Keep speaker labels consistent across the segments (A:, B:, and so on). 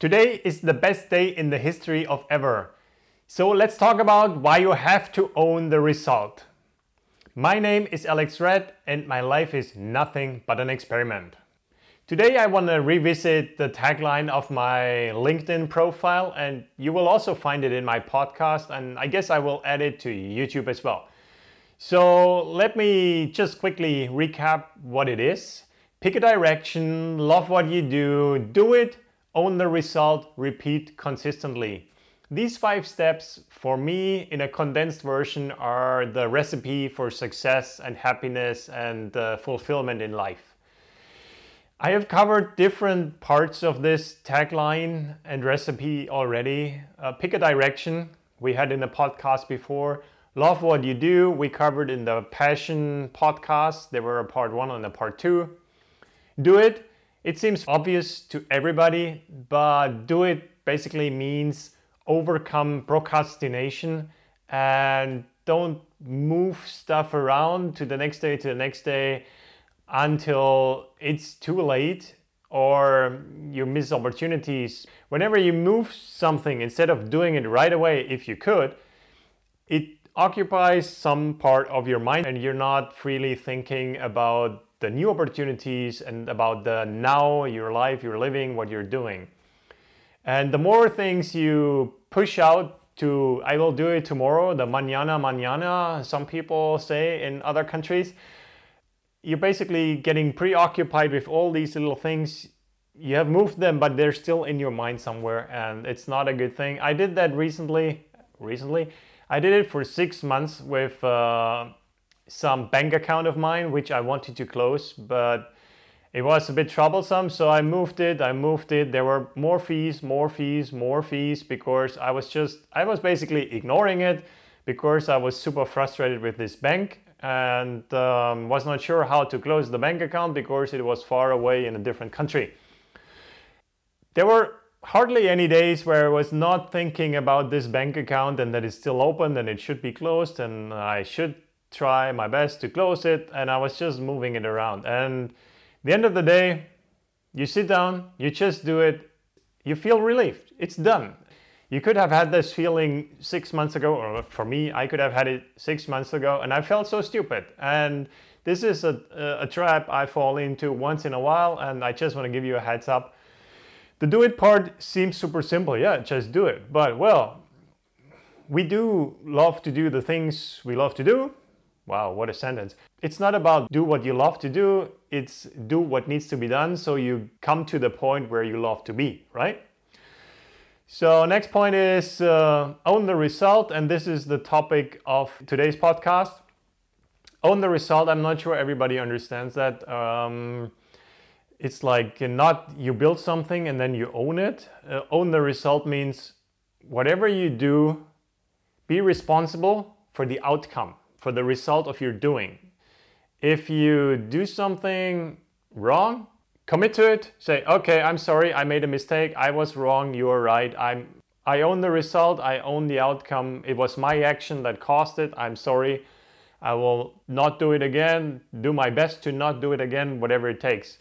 A: Today is the best day in the history of ever. So let's talk about why you have to own the result. My name is Alex Red and my life is nothing but an experiment. Today I want to revisit the tagline of my LinkedIn profile and you will also find it in my podcast and I guess I will add it to YouTube as well. So let me just quickly recap what it is. Pick a direction, love what you do, do it own the result, repeat consistently. These five steps, for me, in a condensed version, are the recipe for success and happiness and uh, fulfillment in life. I have covered different parts of this tagline and recipe already. Uh, pick a direction, we had in the podcast before. Love what you do, we covered in the Passion podcast. There were a part one and a part two. Do it, it seems obvious to everybody, but do it basically means overcome procrastination and don't move stuff around to the next day to the next day until it's too late or you miss opportunities. Whenever you move something instead of doing it right away, if you could, it occupies some part of your mind and you're not freely thinking about the new opportunities and about the now, your life, you're living, what you're doing. And the more things you push out to, I will do it tomorrow, the mañana, mañana, some people say in other countries, you're basically getting preoccupied with all these little things. You have moved them, but they're still in your mind somewhere, and it's not a good thing. I did that recently. Recently, I did it for six months with uh, some bank account of mine which I wanted to close, but it was a bit troublesome. So I moved it. I moved it. There were more fees, more fees, more fees because I was just, I was basically ignoring it because I was super frustrated with this bank and um, was not sure how to close the bank account because it was far away in a different country. There were hardly any days where I was not thinking about this bank account and that it's still open and it should be closed and I should try my best to close it and I was just moving it around. And the end of the day, you sit down, you just do it, you feel relieved. It's done. You could have had this feeling six months ago, or for me, I could have had it six months ago, and I felt so stupid. And this is a, a, a trap I fall into once in a while, and I just want to give you a heads up. The do it part seems super simple. Yeah, just do it. But well, we do love to do the things we love to do, Wow, what a sentence. It's not about do what you love to do, it's do what needs to be done so you come to the point where you love to be, right? So, next point is uh, own the result, and this is the topic of today's podcast. Own the result. I'm not sure everybody understands that. Um, it's like not you build something and then you own it. Uh, own the result means whatever you do, be responsible for the outcome for the result of your doing. If you do something wrong, commit to it. Say, okay, I'm sorry, I made a mistake. I was wrong. You are right. I'm. I own the result. I own the outcome. It was my action that caused it. I'm sorry. I will not do it again. Do my best to not do it again, whatever it takes.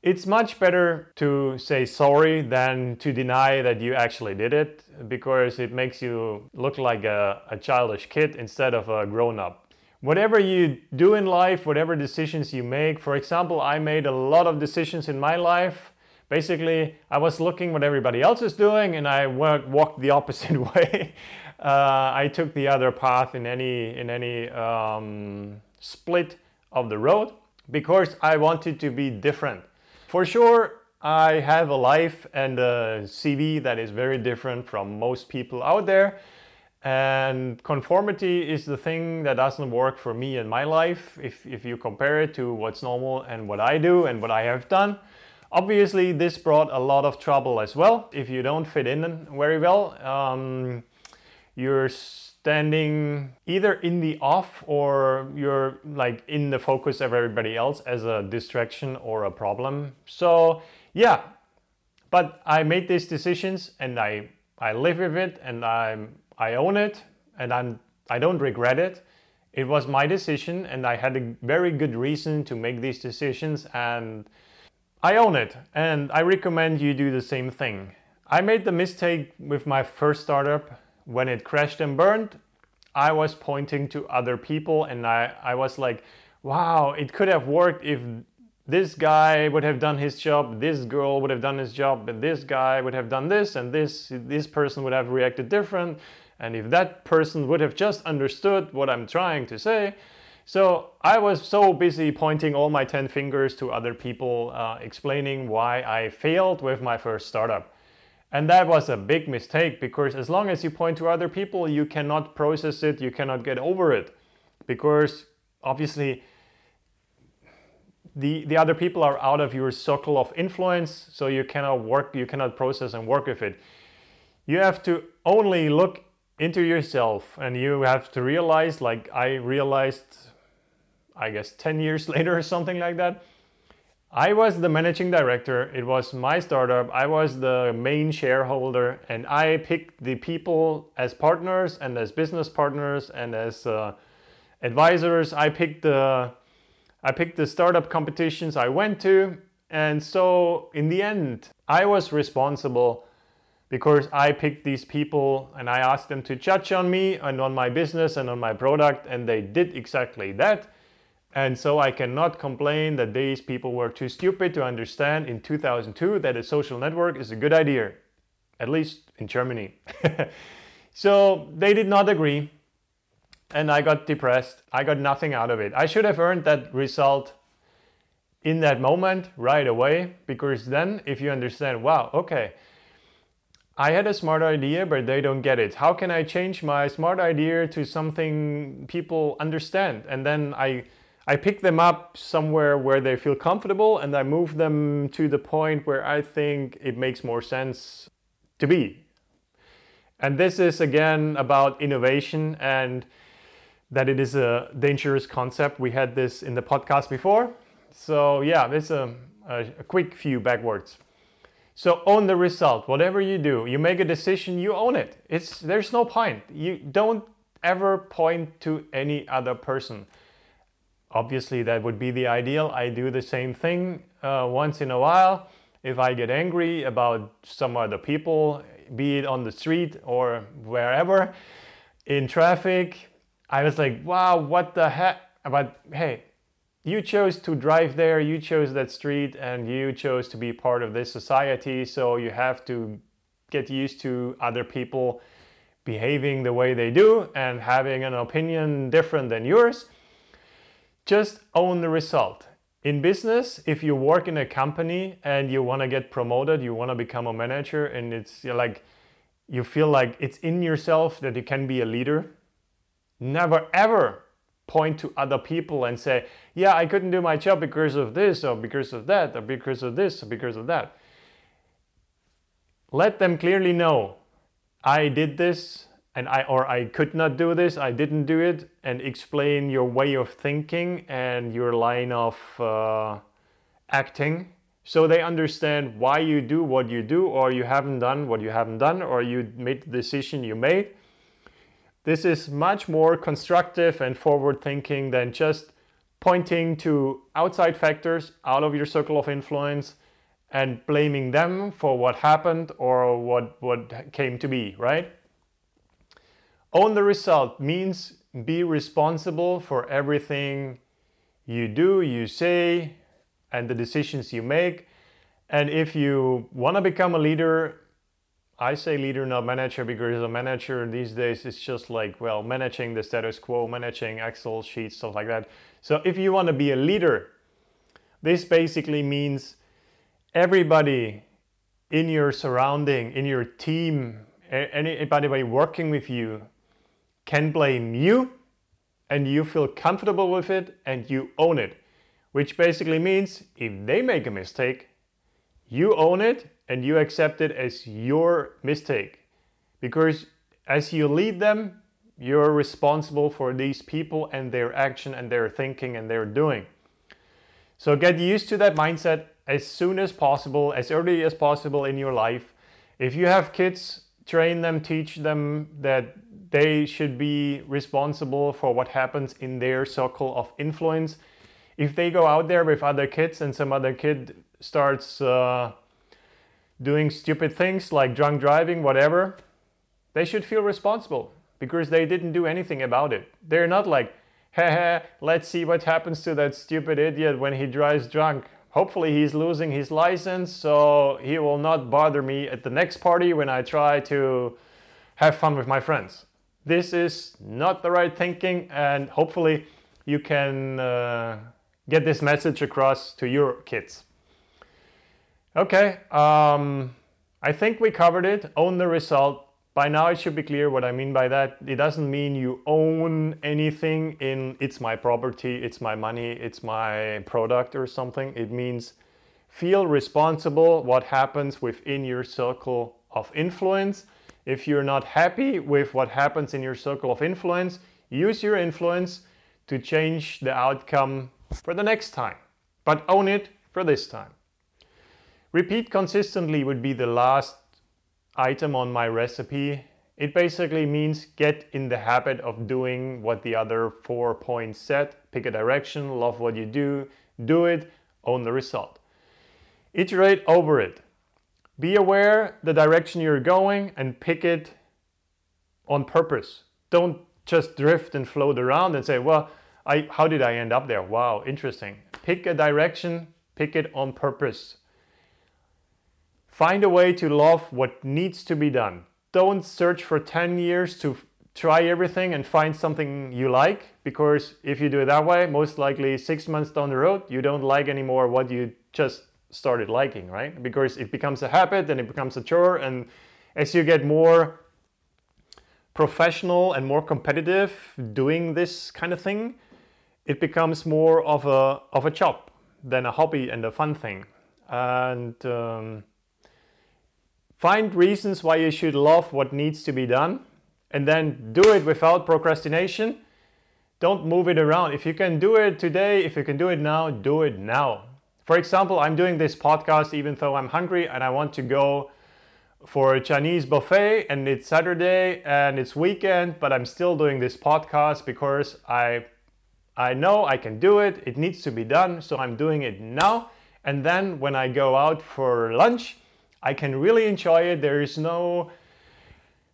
A: It's much better to say sorry than to deny that you actually did it because it makes you look like a, a childish kid instead of a grown up. Whatever you do in life, whatever decisions you make, for example, I made a lot of decisions in my life. Basically, I was looking what everybody else is doing and I walked the opposite way. Uh, I took the other path in any, in any um, split of the road because I wanted to be different. For sure, I have a life and a CV that is very different from most people out there. And conformity is the thing that doesn't work for me in my life if, if you compare it to what's normal and what I do and what I have done. Obviously, this brought a lot of trouble as well. If you don't fit in very well, um, you're standing either in the off or you're like in the focus of everybody else as a distraction or a problem. So, yeah, but I made these decisions and I I live with it and I'm I own it and I'm I don't regret it. It was my decision and I had a very good reason to make these decisions and I own it and I recommend you do the same thing. I made the mistake with my first startup when it crashed and burned. I was pointing to other people and I, I was like, wow, it could have worked if this guy would have done his job, this girl would have done his job, and this guy would have done this, and this this person would have reacted different. And if that person would have just understood what I'm trying to say, so I was so busy pointing all my 10 fingers to other people, uh, explaining why I failed with my first startup. And that was a big mistake because as long as you point to other people, you cannot process it, you cannot get over it. Because obviously, the, the other people are out of your circle of influence, so you cannot work, you cannot process and work with it. You have to only look into yourself and you have to realize, like I realized I guess 10 years later or something like that. I was the managing director. It was my startup. I was the main shareholder, and I picked the people as partners and as business partners and as uh, advisors. I picked the I picked the startup competitions I went to, and so in the end, I was responsible because I picked these people and I asked them to judge on me and on my business and on my product, and they did exactly that. And so I cannot complain that these people were too stupid to understand in 2002 that a social network is a good idea, at least in Germany. so they did not agree, and I got depressed. I got nothing out of it. I should have earned that result in that moment right away, because then if you understand, wow, okay. I had a smart idea, but they don't get it. How can I change my smart idea to something people understand? And then I I pick them up somewhere where they feel comfortable and I move them to the point where I think it makes more sense to be. And this is again about innovation and that it is a dangerous concept. We had this in the podcast before. So, yeah, this is a, a, a quick few backwards. So own the result. Whatever you do, you make a decision, you own it. It's there's no point. You don't ever point to any other person obviously that would be the ideal. I do the same thing uh, once in a while. If I get angry about some other people, be it on the street or wherever, in traffic, I was like, wow, what the heck? But hey, you chose to drive there, you chose that street, and you chose to be part of this society, so you have to get used to other people behaving the way they do and having an opinion different than yours just own the result. In business, if you work in a company and you want to get promoted, you want to become a manager, and it's like you feel like it's in yourself that you can be a leader, never ever point to other people and say, Yeah, I couldn't do my job because of this, or because of that, or because of this, or because of that. Let them clearly know I did this and I or I could not do this, I didn't do it, and explain your way of thinking and your line of uh, acting, so they understand why you do what you do, or you haven't done what you haven't done, or you made the decision you made. This is much more constructive and forward thinking than just pointing to outside factors out of your circle of influence and blaming them for what happened or what, what came to be, right? Own the result means be responsible for everything you do, you say, and the decisions you make. And if you want to become a leader, I say leader, not manager, because a manager these days is just like, well, managing the status quo, managing Excel sheets, stuff like that. So if you want to be a leader, this basically means everybody in your surrounding, in your team, anybody working with you can blame you and you feel comfortable with it and you own it. Which basically means if they make a mistake, you own it and you accept it as your mistake. Because as you lead them, you're responsible for these people and their action and their thinking and their doing. So get used to that mindset as soon as possible, as early as possible in your life. If you have kids, train them, teach them that they should be responsible for what happens in their circle of influence. If they go out there with other kids and some other kid starts uh, doing stupid things like drunk driving, whatever, they should feel responsible because they didn't do anything about it. They're not like, haha, let's see what happens to that stupid idiot when he drives drunk. Hopefully, he's losing his license, so he will not bother me at the next party when I try to have fun with my friends. This is not the right thinking, and hopefully, you can uh, get this message across to your kids. Okay, um, I think we covered it. Own the result. By now, it should be clear what I mean by that. It doesn't mean you own anything in it's my property, it's my money, it's my product or something. It means feel responsible what happens within your circle of influence. If you're not happy with what happens in your circle of influence, use your influence to change the outcome for the next time, but own it for this time. Repeat consistently would be the last item on my recipe. It basically means get in the habit of doing what the other four points said. Pick a direction, love what you do, do it, own the result. Iterate over it. Be aware the direction you're going and pick it on purpose. Don't just drift and float around and say, well, I, how did I end up there? Wow, interesting. Pick a direction, pick it on purpose. Find a way to love what needs to be done. Don't search for 10 years to try everything and find something you like because if you do it that way, most likely six months down the road, you don't like anymore what you just started liking, right? Because it becomes a habit and it becomes a chore. And as you get more professional and more competitive doing this kind of thing, it becomes more of a of a job than a hobby and a fun thing. And um, find reasons why you should love what needs to be done, and then do it without procrastination. Don't move it around. If you can do it today, if you can do it now, do it now. For example, I'm doing this podcast even though I'm hungry and I want to go for a Chinese buffet and it's Saturday and it's weekend, but I'm still doing this podcast because I I know I can do it, it needs to be done, so I'm doing it now. And then when I go out for lunch, I can really enjoy it. There is no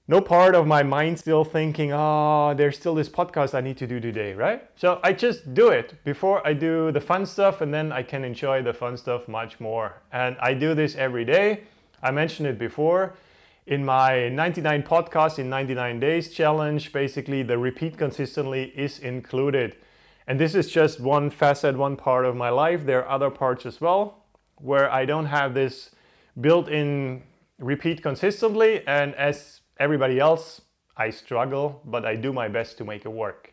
A: no part of my mind still thinking, oh, there's still this podcast I need to do today, right? So I just do it before I do the fun stuff, and then I can enjoy the fun stuff much more. And I do this every day. I mentioned it before. In my 99 podcast in 99 days challenge, basically the repeat consistently is included. And this is just one facet, one part of my life. There are other parts as well where I don't have this built in repeat consistently. And as everybody else, I struggle, but I do my best to make it work.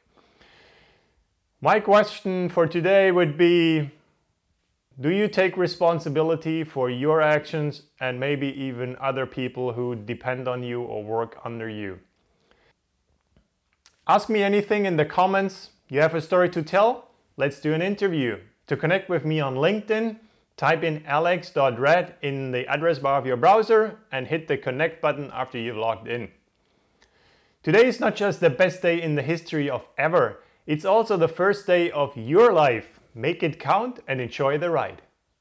A: My question for today would be Do you take responsibility for your actions and maybe even other people who depend on you or work under you? Ask me anything in the comments. You have a story to tell? Let's do an interview. To connect with me on LinkedIn, type in alex.red in the address bar of your browser and hit the connect button after you've logged in. Today is not just the best day in the history of ever, it's also the first day of your life. Make it count and enjoy the ride.